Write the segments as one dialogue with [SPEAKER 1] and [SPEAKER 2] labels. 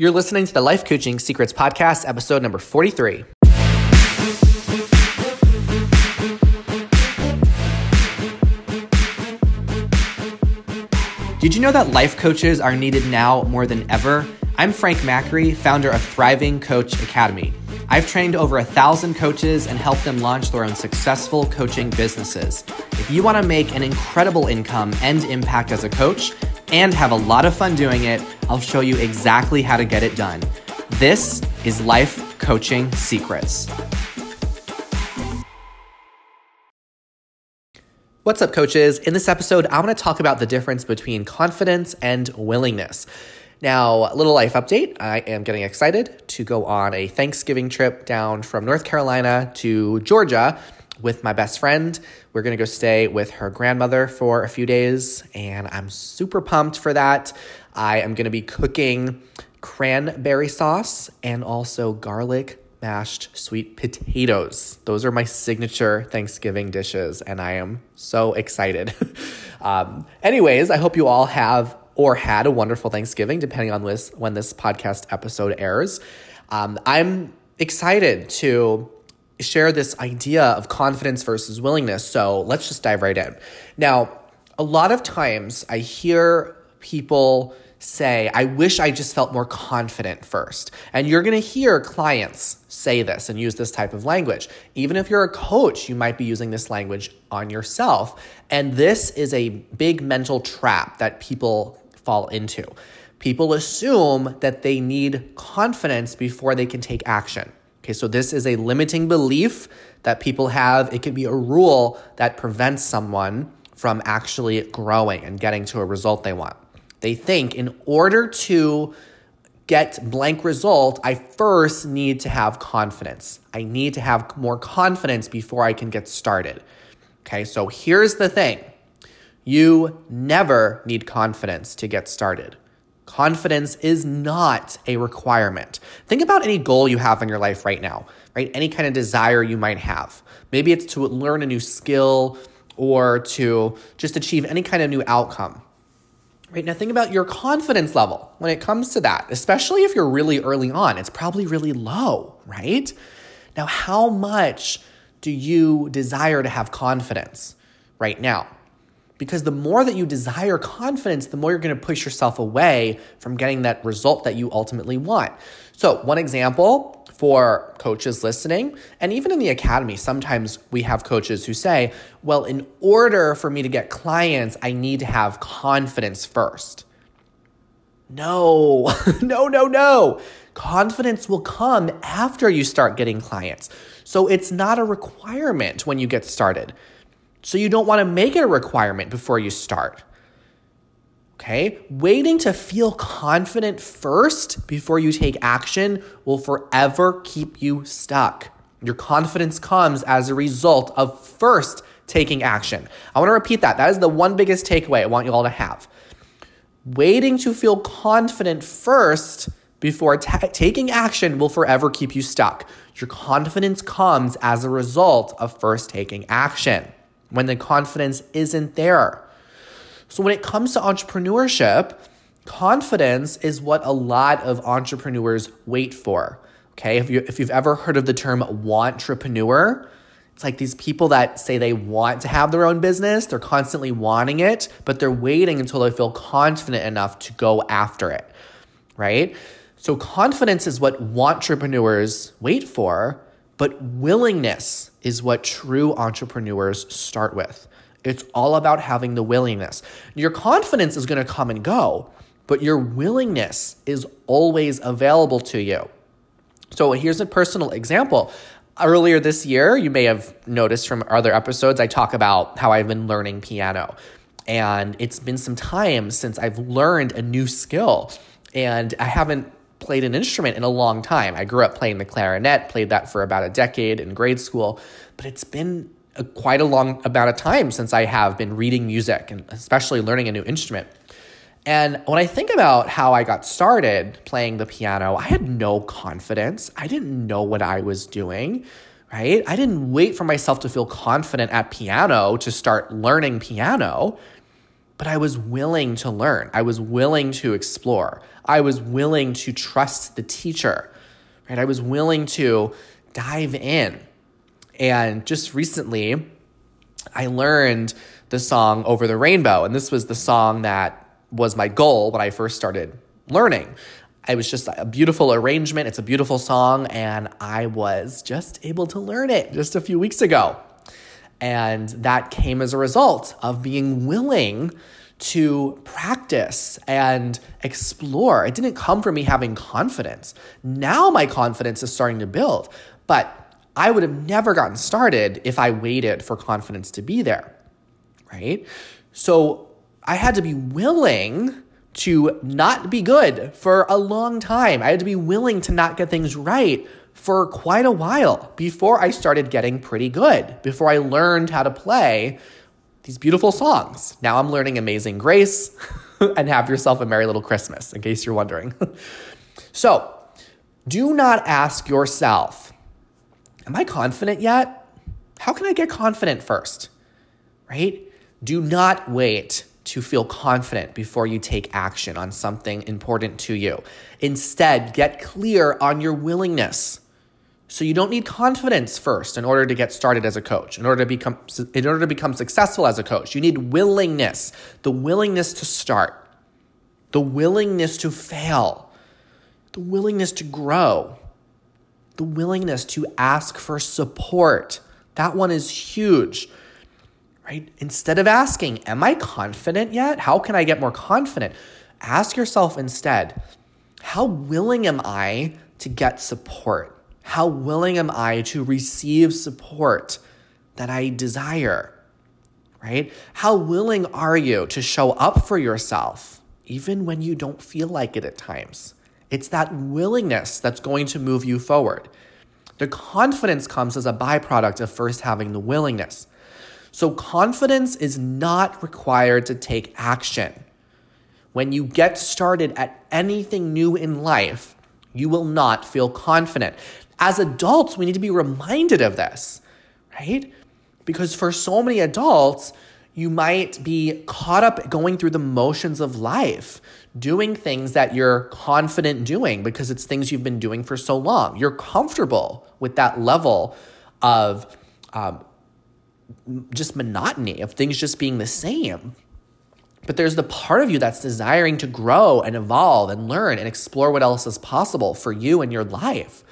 [SPEAKER 1] You're listening to the Life Coaching Secrets Podcast, episode number 43. Did you know that life coaches are needed now more than ever? I'm Frank Macri, founder of Thriving Coach Academy. I've trained over a thousand coaches and helped them launch their own successful coaching businesses. If you want to make an incredible income and impact as a coach and have a lot of fun doing it, I'll show you exactly how to get it done. This is Life Coaching Secrets. What's up, coaches? In this episode, I want to talk about the difference between confidence and willingness. Now, a little life update. I am getting excited to go on a Thanksgiving trip down from North Carolina to Georgia with my best friend. We're going to go stay with her grandmother for a few days, and I'm super pumped for that. I am going to be cooking cranberry sauce and also garlic mashed sweet potatoes. Those are my signature Thanksgiving dishes, and I am so excited. um, anyways, I hope you all have or had a wonderful Thanksgiving, depending on this when this podcast episode airs. Um, I'm excited to share this idea of confidence versus willingness. So let's just dive right in. Now, a lot of times I hear people say, I wish I just felt more confident first. And you're going to hear clients say this and use this type of language. Even if you're a coach, you might be using this language on yourself. And this is a big mental trap that people fall into. People assume that they need confidence before they can take action. Okay, so this is a limiting belief that people have. It could be a rule that prevents someone from actually growing and getting to a result they want. They think in order to get blank result, I first need to have confidence. I need to have more confidence before I can get started. Okay, so here's the thing you never need confidence to get started. Confidence is not a requirement. Think about any goal you have in your life right now, right? Any kind of desire you might have. Maybe it's to learn a new skill or to just achieve any kind of new outcome. Right now, think about your confidence level when it comes to that, especially if you're really early on. It's probably really low, right? Now, how much do you desire to have confidence right now? Because the more that you desire confidence, the more you're going to push yourself away from getting that result that you ultimately want. So, one example for coaches listening, and even in the academy, sometimes we have coaches who say, well, in order for me to get clients, I need to have confidence first. No, no, no, no. Confidence will come after you start getting clients. So it's not a requirement when you get started. So you don't want to make it a requirement before you start. Okay? Waiting to feel confident first before you take action will forever keep you stuck. Your confidence comes as a result of first taking action. I want to repeat that. That is the one biggest takeaway I want you all to have. Waiting to feel confident first before taking action will forever keep you stuck. Your confidence comes as a result of first taking action. When the confidence isn't there, so when it comes to entrepreneurship, confidence is what a lot of entrepreneurs wait for. Okay, if, you, if you've ever heard of the term wantrepreneur, it's like these people that say they want to have their own business, they're constantly wanting it, but they're waiting until they feel confident enough to go after it, right? So confidence is what wantrepreneurs wait for, but willingness is what true entrepreneurs start with. It's all about having the willingness. Your confidence is going to come and go, but your willingness is always available to you. So here's a personal example. Earlier this year, you may have noticed from other episodes, I talk about how I've been learning piano. And it's been some time since I've learned a new skill. And I haven't played an instrument in a long time. I grew up playing the clarinet, played that for about a decade in grade school, but it's been a, quite a long amount of time since I have been reading music and especially learning a new instrument. And when I think about how I got started playing the piano, I had no confidence. I didn't know what I was doing, right? I didn't wait for myself to feel confident at piano to start learning piano. But I was willing to learn. I was willing to explore. I was willing to trust the teacher, right? I was willing to dive in. And just recently, I learned the song Over the Rainbow. And this was the song that was my goal when I first started learning. It was just a beautiful arrangement. It's a beautiful song. And I was just able to learn it just a few weeks ago. And that came as a result of being willing to practice and explore. It didn't come from me having confidence. Now my confidence is starting to build, but I would have never gotten started if I waited for confidence to be there, right? So I had to be willing to not be good for a long time. I had to be willing to not get things right for quite a while before I started getting pretty good, before I learned how to play these beautiful songs. Now I'm learning Amazing Grace and Have Yourself a Merry Little Christmas, in case you're wondering. so, do not ask yourself, Am I confident yet? How can I get confident first? Right? Do not wait to feel confident before you take action on something important to you. Instead, get clear on your willingness. So you don't need confidence first in order to get started as a coach, in order to become in order to become successful as a coach. You need willingness, the willingness to start, the willingness to fail, the willingness to grow, the willingness to ask for support. That one is huge. Right? Instead of asking, am I confident yet? How can I get more confident? Ask yourself instead, how willing am I to get support? How willing am I to receive support that I desire? Right? How willing are you to show up for yourself, even when you don't feel like it at times? It's that willingness that's going to move you forward. The confidence comes as a byproduct of first having the willingness. So, confidence is not required to take action. When you get started at anything new in life, you will not feel confident as adults, we need to be reminded of this, right? Because for so many adults, you might be caught up going through the motions of life, doing things that you're confident doing because it's things you've been doing for so long. You're comfortable with that level of um, just monotony, of things just being the same. But there's the part of you that's desiring to grow and evolve and learn and explore what else is possible for you and your life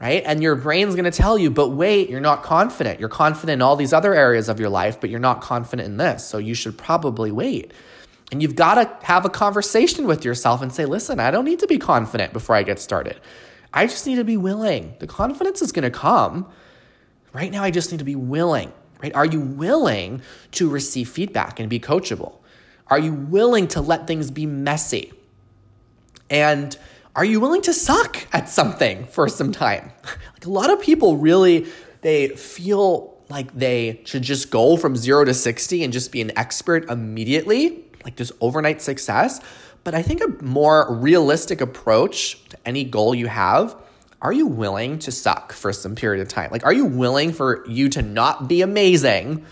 [SPEAKER 1] right? And your brain's going to tell you, but wait, you're not confident. You're confident in all these other areas of your life, but you're not confident in this. So you should probably wait. And you've got to have a conversation with yourself and say, listen, I don't need to be confident before I get started. I just need to be willing. The confidence is going to come. Right now, I just need to be willing, right? Are you willing to receive feedback and be coachable? Are you willing to let things be messy? And are you willing to suck at something for some time? Like a lot of people really they feel like they should just go from 0 to 60 and just be an expert immediately, like this overnight success. But I think a more realistic approach to any goal you have, are you willing to suck for some period of time? Like are you willing for you to not be amazing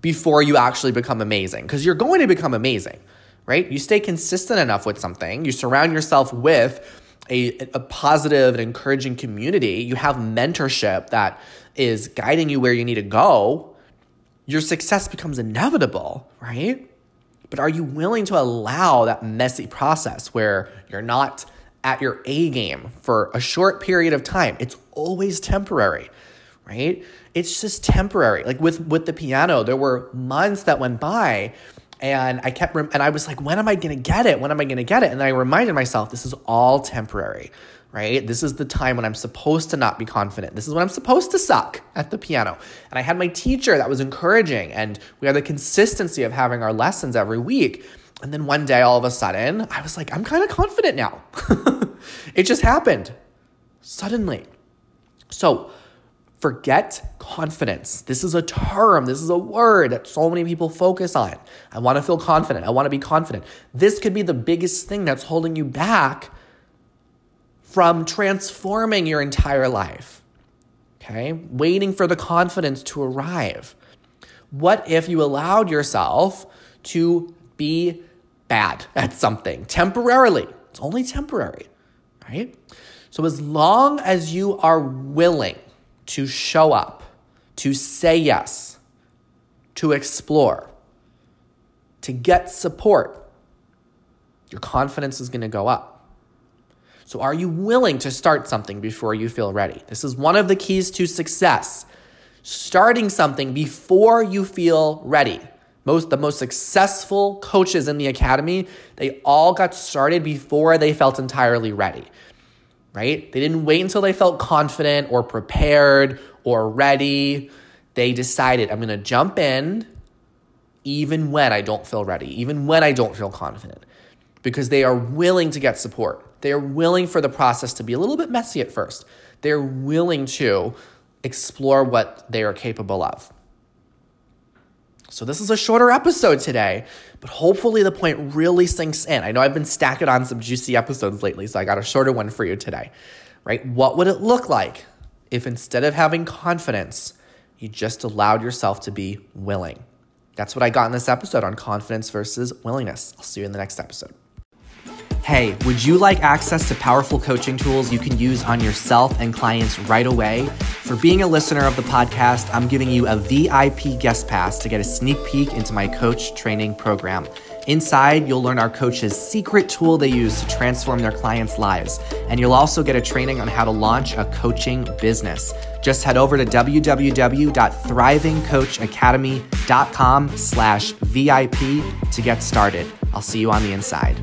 [SPEAKER 1] before you actually become amazing? Because you're going to become amazing right? You stay consistent enough with something, you surround yourself with a, a positive and encouraging community, you have mentorship that is guiding you where you need to go, your success becomes inevitable, right? But are you willing to allow that messy process where you're not at your A game for a short period of time? It's always temporary, right? It's just temporary. Like with with the piano, there were months that went by and I kept, rem- and I was like, when am I to get it? When am I to get it? And I reminded myself, this is all temporary, right? This is the time when I'm supposed to not be confident. This is when I'm supposed to suck at the piano. And I had my teacher that was encouraging, and we had the consistency of having our lessons every week. And then one day, all of a sudden, I was like, I'm kind of confident now. it just happened suddenly. So, Forget confidence. This is a term, this is a word that so many people focus on. I want to feel confident. I want to be confident. This could be the biggest thing that's holding you back from transforming your entire life. Okay? Waiting for the confidence to arrive. What if you allowed yourself to be bad at something temporarily. It's only temporary, right? So, as long as you are willing to show up, to say yes, to explore, to get support, your confidence is going to go up. So, are you willing to start something before you feel ready? This is one of the keys to success. Starting something before you feel ready. Most the most successful coaches in the academy, they all got started before they felt entirely ready. Right? They didn't wait until they felt confident or prepared or ready. They decided, I'm going to jump in even when I don't feel ready, even when I don't feel confident, because they are willing to get support. They are willing for the process to be a little bit messy at first. They're willing to explore what they are capable of. So, this is a shorter episode today, but hopefully the point really sinks in. I know I've been stacking on some juicy episodes lately, so I got a shorter one for you today, right? What would it look like if instead of having confidence, you just allowed yourself to be willing? That's what I got in this episode on confidence versus willingness. I'll see you in the next episode. Hey, would you like access to powerful coaching tools you can use on yourself and clients right away? For being a listener of the podcast, I'm giving you a VIP guest pass to get a sneak peek into my coach training program. Inside, you'll learn our coach's secret tool they use to transform their clients' lives. And you'll also get a training on how to launch a coaching business. Just head over to www.thrivingcoachacademy.com slash VIP to get started. I'll see you on the inside.